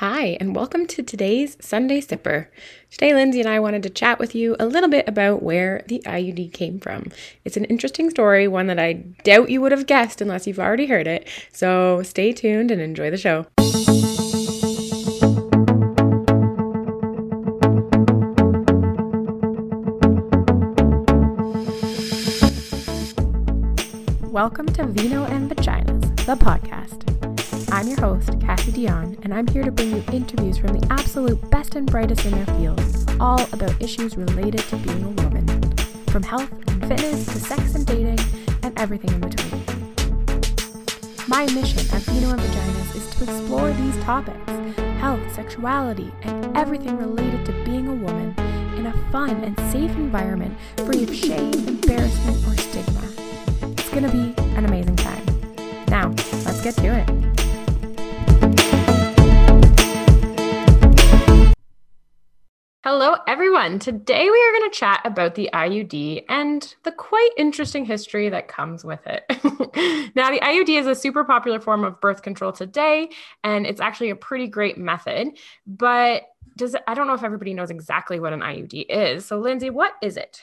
Hi, and welcome to today's Sunday Sipper. Today, Lindsay and I wanted to chat with you a little bit about where the IUD came from. It's an interesting story, one that I doubt you would have guessed unless you've already heard it. So stay tuned and enjoy the show. Welcome to Vino and Vaginas, the podcast. Your host, Cassie Dion, and I'm here to bring you interviews from the absolute best and brightest in their field, all about issues related to being a woman, from health and fitness to sex and dating and everything in between. My mission at Vino and Vaginas is to explore these topics health, sexuality, and everything related to being a woman in a fun and safe environment free of shame, embarrassment, or stigma. It's going to be an amazing time. Now, let's get to it. Hello, everyone. Today we are going to chat about the IUD and the quite interesting history that comes with it. now, the IUD is a super popular form of birth control today, and it's actually a pretty great method. But does I don't know if everybody knows exactly what an IUD is. So, Lindsay, what is it?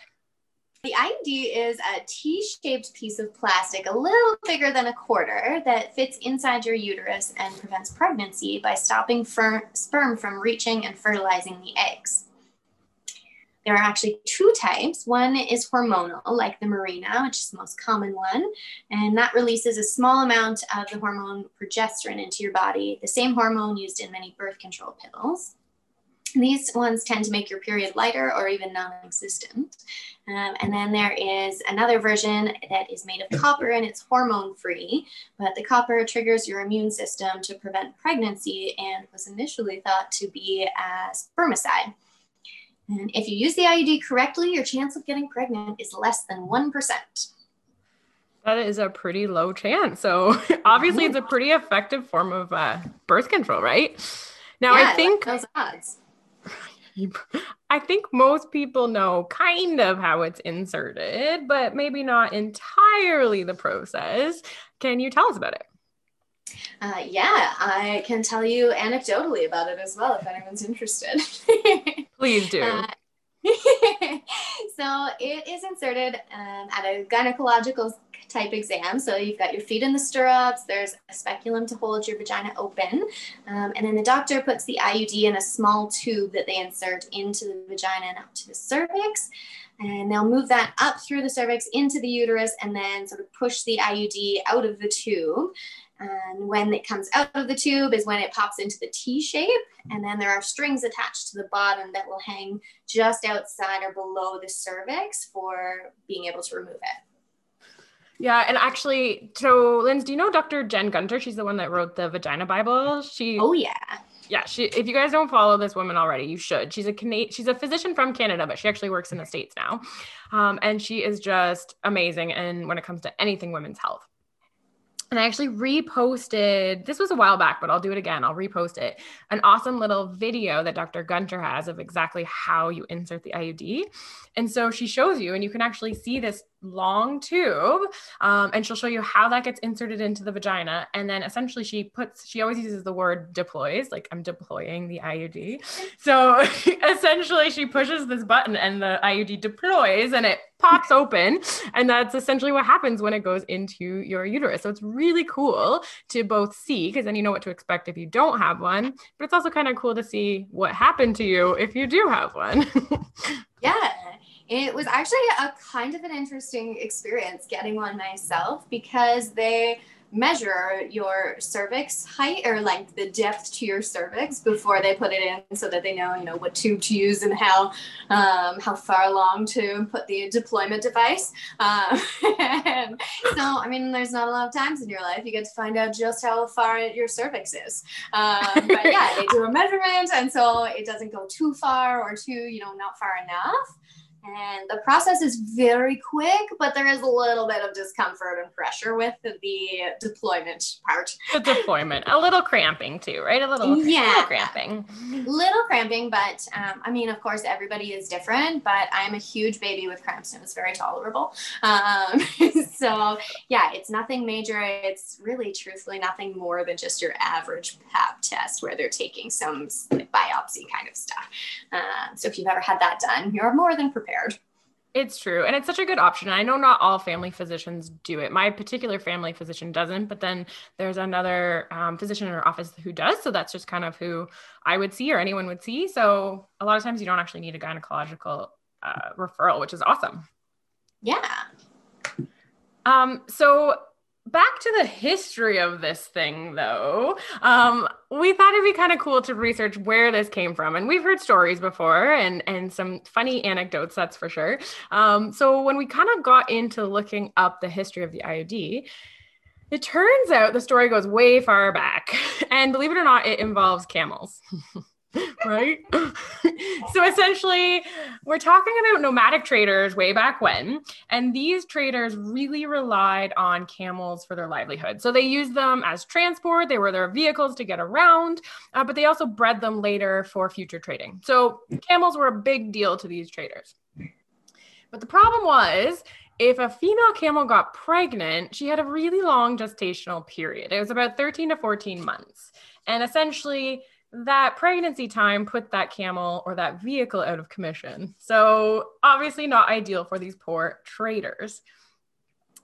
The IUD is a T-shaped piece of plastic, a little bigger than a quarter, that fits inside your uterus and prevents pregnancy by stopping sperm from reaching and fertilizing the eggs. There are actually two types. One is hormonal, like the Mirena, which is the most common one, and that releases a small amount of the hormone progesterone into your body, the same hormone used in many birth control pills. These ones tend to make your period lighter or even non existent. Um, and then there is another version that is made of copper and it's hormone free, but the copper triggers your immune system to prevent pregnancy and was initially thought to be a spermicide. And if you use the IUD correctly, your chance of getting pregnant is less than 1%. That is a pretty low chance. So obviously, it's a pretty effective form of uh, birth control, right? Now, yeah, I think those odds. I think most people know kind of how it's inserted, but maybe not entirely the process. Can you tell us about it? Uh, yeah, I can tell you anecdotally about it as well if anyone's interested. Please do. Uh, so it is inserted um, at a gynecological type exam. So you've got your feet in the stirrups, there's a speculum to hold your vagina open, um, and then the doctor puts the IUD in a small tube that they insert into the vagina and up to the cervix. And they'll move that up through the cervix into the uterus and then sort of push the IUD out of the tube. And when it comes out of the tube is when it pops into the T shape. And then there are strings attached to the bottom that will hang just outside or below the cervix for being able to remove it. Yeah, and actually, so Linz, do you know Dr. Jen Gunter? She's the one that wrote the Vagina Bible. She Oh yeah. Yeah, she if you guys don't follow this woman already, you should. She's a Canadian she's a physician from Canada, but she actually works in the States now. Um, and she is just amazing and when it comes to anything women's health and I actually reposted, this was a while back, but I'll do it again. I'll repost it. An awesome little video that Dr. Gunter has of exactly how you insert the IUD. And so she shows you, and you can actually see this long tube um, and she'll show you how that gets inserted into the vagina. And then essentially she puts she always uses the word deploys like i'm deploying the iud so essentially she pushes this button and the iud deploys and it pops open. And that's essentially what happens when it goes into your uterus. So it's really cool to both see because then you know what to expect if you don't have one. But it's also kind of cool to see what happened to you if you do have one. Yeah it was actually a kind of an interesting experience getting one myself because they measure your cervix height or like the depth to your cervix before they put it in so that they know you know what tube to use and how um, how far along to put the deployment device. Um, so i mean there's not a lot of times in your life you get to find out just how far your cervix is. Um, but yeah they do a measurement and so it doesn't go too far or too you know not far enough And the process is very quick, but there is a little bit of discomfort and pressure with the deployment part. The deployment, a little cramping too, right? A little, yeah, little cramping. Little cramping, but um, I mean, of course, everybody is different. But I'm a huge baby with cramps, and it's very tolerable. Um, so yeah, it's nothing major. It's really, truthfully, nothing more than just your average Pap test where they're taking some like, biopsy kind of stuff. Uh, so if you've ever had that done, you're more than prepared. It's true. And it's such a good option. I know not all family physicians do it. My particular family physician doesn't, but then there's another um, physician in our office who does. So that's just kind of who I would see or anyone would see. So a lot of times you don't actually need a gynecological uh, referral, which is awesome. Yeah. Um, so back to the history of this thing though. Um, we thought it'd be kind of cool to research where this came from and we've heard stories before and and some funny anecdotes that's for sure. Um, so when we kind of got into looking up the history of the iud it turns out the story goes way far back and believe it or not it involves camels right? so essentially, we're talking about nomadic traders way back when, and these traders really relied on camels for their livelihood. So they used them as transport, they were their vehicles to get around, uh, but they also bred them later for future trading. So camels were a big deal to these traders. But the problem was, if a female camel got pregnant, she had a really long gestational period. It was about 13 to 14 months. And essentially, that pregnancy time put that camel or that vehicle out of commission. So, obviously, not ideal for these poor traders.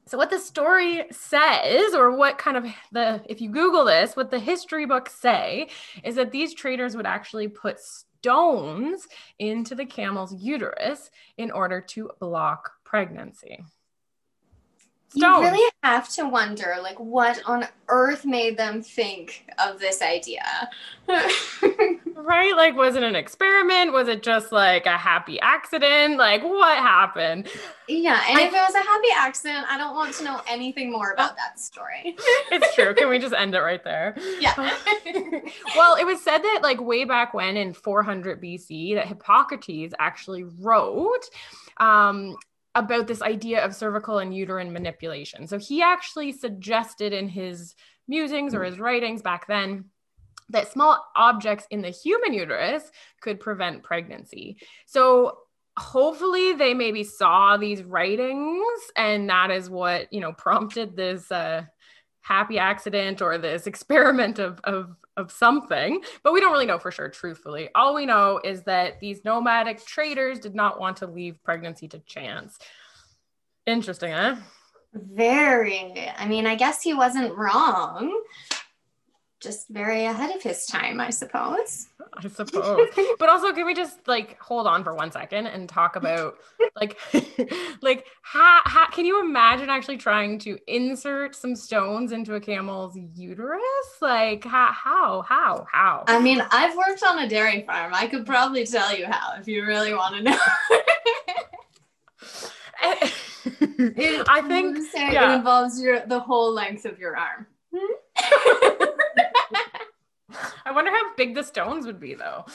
So, what the story says, or what kind of the, if you Google this, what the history books say is that these traders would actually put stones into the camel's uterus in order to block pregnancy. You really have to wonder, like, what on earth made them think of this idea? right? Like, was it an experiment? Was it just like a happy accident? Like, what happened? Yeah, and I, if it was a happy accident, I don't want to know anything more about that story. it's true. Can we just end it right there? Yeah. well, it was said that, like, way back when in 400 BC, that Hippocrates actually wrote um, about this idea of cervical and uterine manipulation. So he actually suggested in his musings or his writings back then that small objects in the human uterus could prevent pregnancy. So hopefully they maybe saw these writings and that is what, you know, prompted this uh happy accident or this experiment of, of of something, but we don't really know for sure, truthfully. All we know is that these nomadic traders did not want to leave pregnancy to chance. Interesting, huh? Very. I mean, I guess he wasn't wrong. Just very ahead of his time, I suppose. I suppose. but also, can we just like hold on for one second and talk about like, like, how, how can you imagine actually trying to insert some stones into a camel's uterus? Like, how, how, how, how? I mean, I've worked on a dairy farm. I could probably tell you how if you really want to know. it, I think yeah. it involves your the whole length of your arm. Hmm? I wonder how big the stones would be though.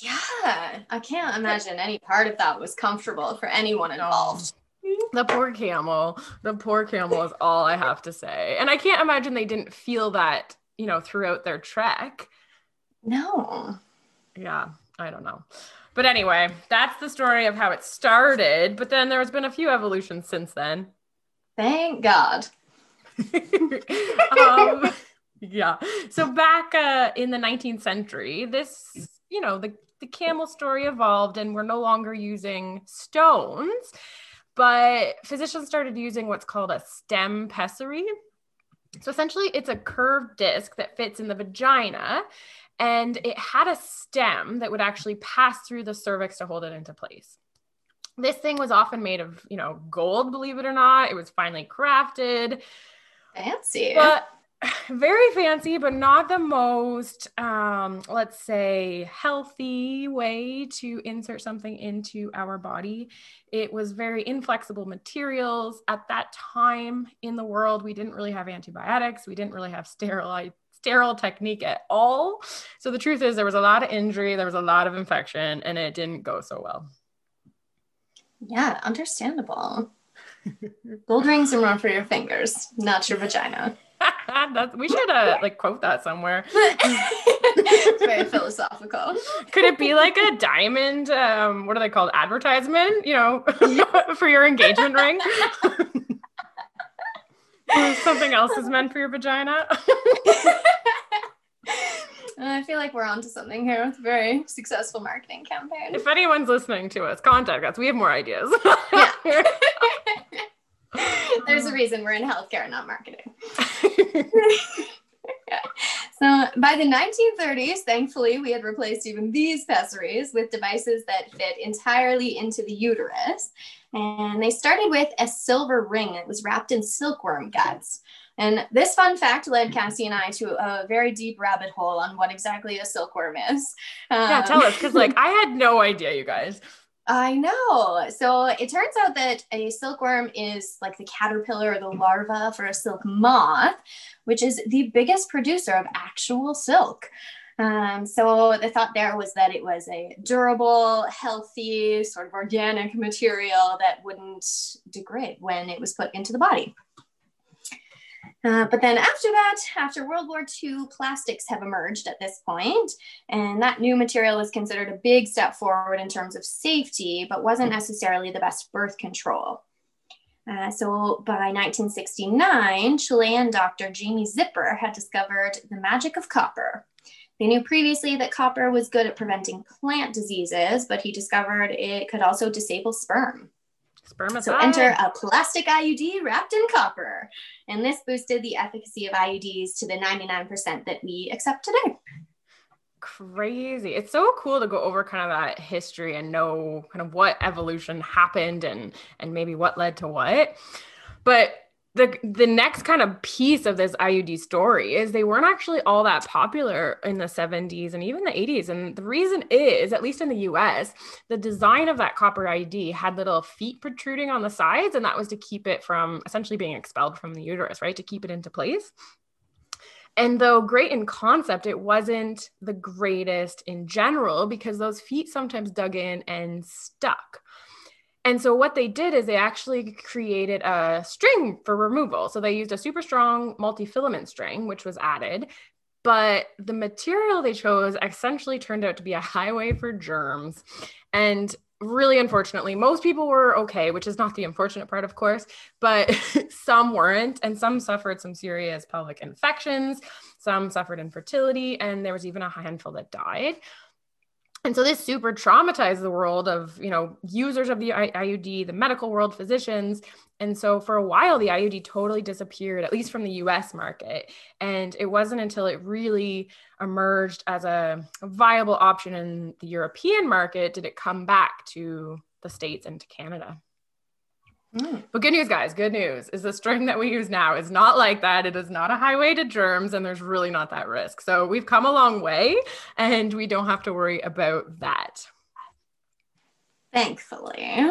Yeah, I can't imagine any part of that was comfortable for anyone involved. The poor camel. The poor camel is all I have to say. And I can't imagine they didn't feel that, you know, throughout their trek. No. Yeah, I don't know. But anyway, that's the story of how it started. But then there's been a few evolutions since then. Thank God. um, yeah. So back uh, in the 19th century, this, you know, the, the camel story evolved and we're no longer using stones, but physicians started using what's called a stem pessary. So essentially, it's a curved disc that fits in the vagina and it had a stem that would actually pass through the cervix to hold it into place. This thing was often made of, you know, gold, believe it or not. It was finely crafted. Fancy. But very fancy, but not the most, um, let's say, healthy way to insert something into our body. It was very inflexible materials. At that time in the world, we didn't really have antibiotics, we didn't really have sterile sterile technique at all. So the truth is, there was a lot of injury, there was a lot of infection, and it didn't go so well. Yeah, understandable. Gold rings are more for your fingers, not your vagina. we should uh, like quote that somewhere. very philosophical. Could it be like a diamond? Um, what are they called? Advertisement? You know, for your engagement ring. Something else is meant for your vagina. I feel like we're onto something here. It's a very successful marketing campaign. If anyone's listening to us, contact us. We have more ideas. yeah. There's a reason we're in healthcare, not marketing. So by the 1930s, thankfully, we had replaced even these pessaries with devices that fit entirely into the uterus. And they started with a silver ring that was wrapped in silkworm guts. And this fun fact led Cassie and I to a very deep rabbit hole on what exactly a silkworm is. Um, yeah, tell us, because like I had no idea, you guys. I know. So it turns out that a silkworm is like the caterpillar or the larva for a silk moth, which is the biggest producer of actual silk. Um, so the thought there was that it was a durable, healthy, sort of organic material that wouldn't degrade when it was put into the body. Uh, but then after that, after World War II, plastics have emerged at this point, and that new material was considered a big step forward in terms of safety, but wasn't necessarily the best birth control. Uh, so by 1969, Chilean doctor Jaime Zipper had discovered the magic of copper. They knew previously that copper was good at preventing plant diseases, but he discovered it could also disable sperm. Spermicide. So enter a plastic IUD wrapped in copper. And this boosted the efficacy of IUDs to the 99% that we accept today. Crazy. It's so cool to go over kind of that history and know kind of what evolution happened and and maybe what led to what. But the the next kind of piece of this IUD story is they weren't actually all that popular in the 70s and even the 80s and the reason is at least in the US the design of that copper IUD had little feet protruding on the sides and that was to keep it from essentially being expelled from the uterus right? To keep it into place. And though great in concept, it wasn't the greatest in general because those feet sometimes dug in and stuck. And so what they did is they actually created a string for removal. So they used a super strong multi-filament string, which was added. But the material they chose essentially turned out to be a highway for germs. And really unfortunately, most people were okay, which is not the unfortunate part, of course, but some weren't. And some suffered some serious pelvic infections, some suffered infertility, and there was even a handful that died and so this super traumatized the world of you know users of the iud the medical world physicians. And so for a while the iud totally disappeared at least from the us market. And it wasn't until it really emerged as a viable option in the european market did it come back to the states and to canada Mm. But good news, guys, good news is the string that we use now is not like that. It is not a highway to germs, and there's really not that risk. So we've come a long way, and we don't have to worry about that. Thankfully.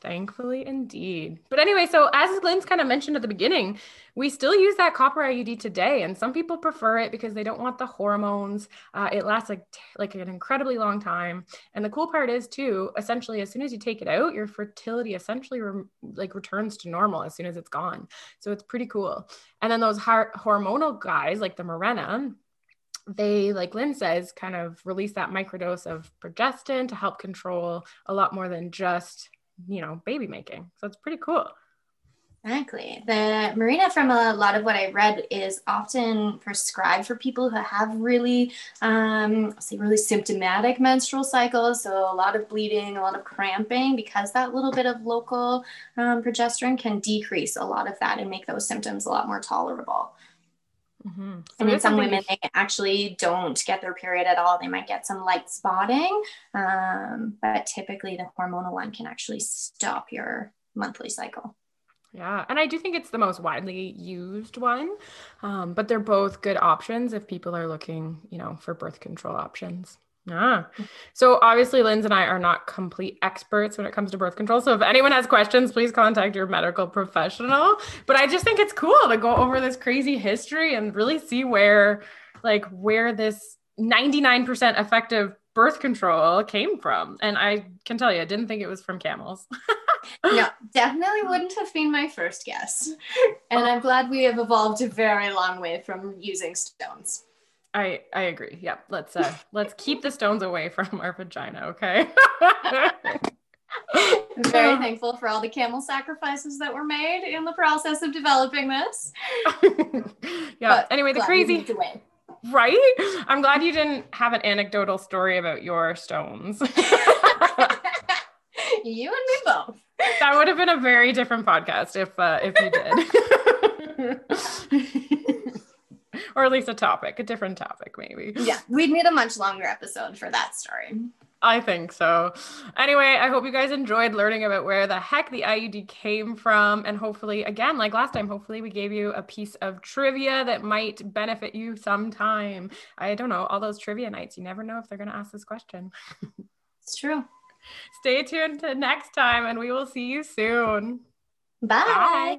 Thankfully, indeed. But anyway, so as Linz kind of mentioned at the beginning, we still use that copper IUD today, and some people prefer it because they don't want the hormones. Uh, it lasts like like an incredibly long time, and the cool part is too. Essentially, as soon as you take it out, your fertility essentially re- like returns to normal as soon as it's gone. So it's pretty cool. And then those hormonal guys like the Mirena, they, like Lynn says, kind of release that microdose of progestin to help control a lot more than just you know, baby making. So it's pretty cool. Exactly. The Mirena, from a lot of what I read, is often prescribed for people who have really, um, say, really symptomatic menstrual cycles. So a lot of bleeding, a lot of cramping, because that little bit of local um, progesterone can decrease a lot of that and make those symptoms a lot more tolerable. Mm-hmm. So and in some women, they actually don't get their period at all. They might get some light spotting, um, but typically the hormonal one can actually stop your monthly cycle. Yeah, and I do think it's the most widely used one, um, but they're both good options if people are looking, you know, for birth control options. Ah. So obviously, Linz and I are not complete experts when it comes to birth control. So if anyone has questions, please contact your medical professional. But I just think it's cool to go over this crazy history and really see where, like, where this 99% effective birth control came from. And I can tell you, I didn't think it was from camels. no, definitely wouldn't have been my first guess. And I'm glad we have evolved a very long way from using stones. I I agree. Yeah, let's uh let's keep the stones away from our vagina, okay? I'm very thankful for all the camel sacrifices that were made in the process of developing this. yeah. But anyway, the crazy right? I'm glad you didn't have an anecdotal story about your stones. you and me both. That would have been a very different podcast if uh, if you did. Or at least a topic, a different topic, maybe. Yeah, we'd need a much longer episode for that story. I think so. Anyway, I hope you guys enjoyed learning about where the heck the IUD came from. And hopefully, again, like last time, hopefully we gave you a piece of trivia that might benefit you sometime. I don't know, all those trivia nights, you never know if they're going to ask this question. it's true. Stay tuned to next time, and we will see you soon. Bye. Bye.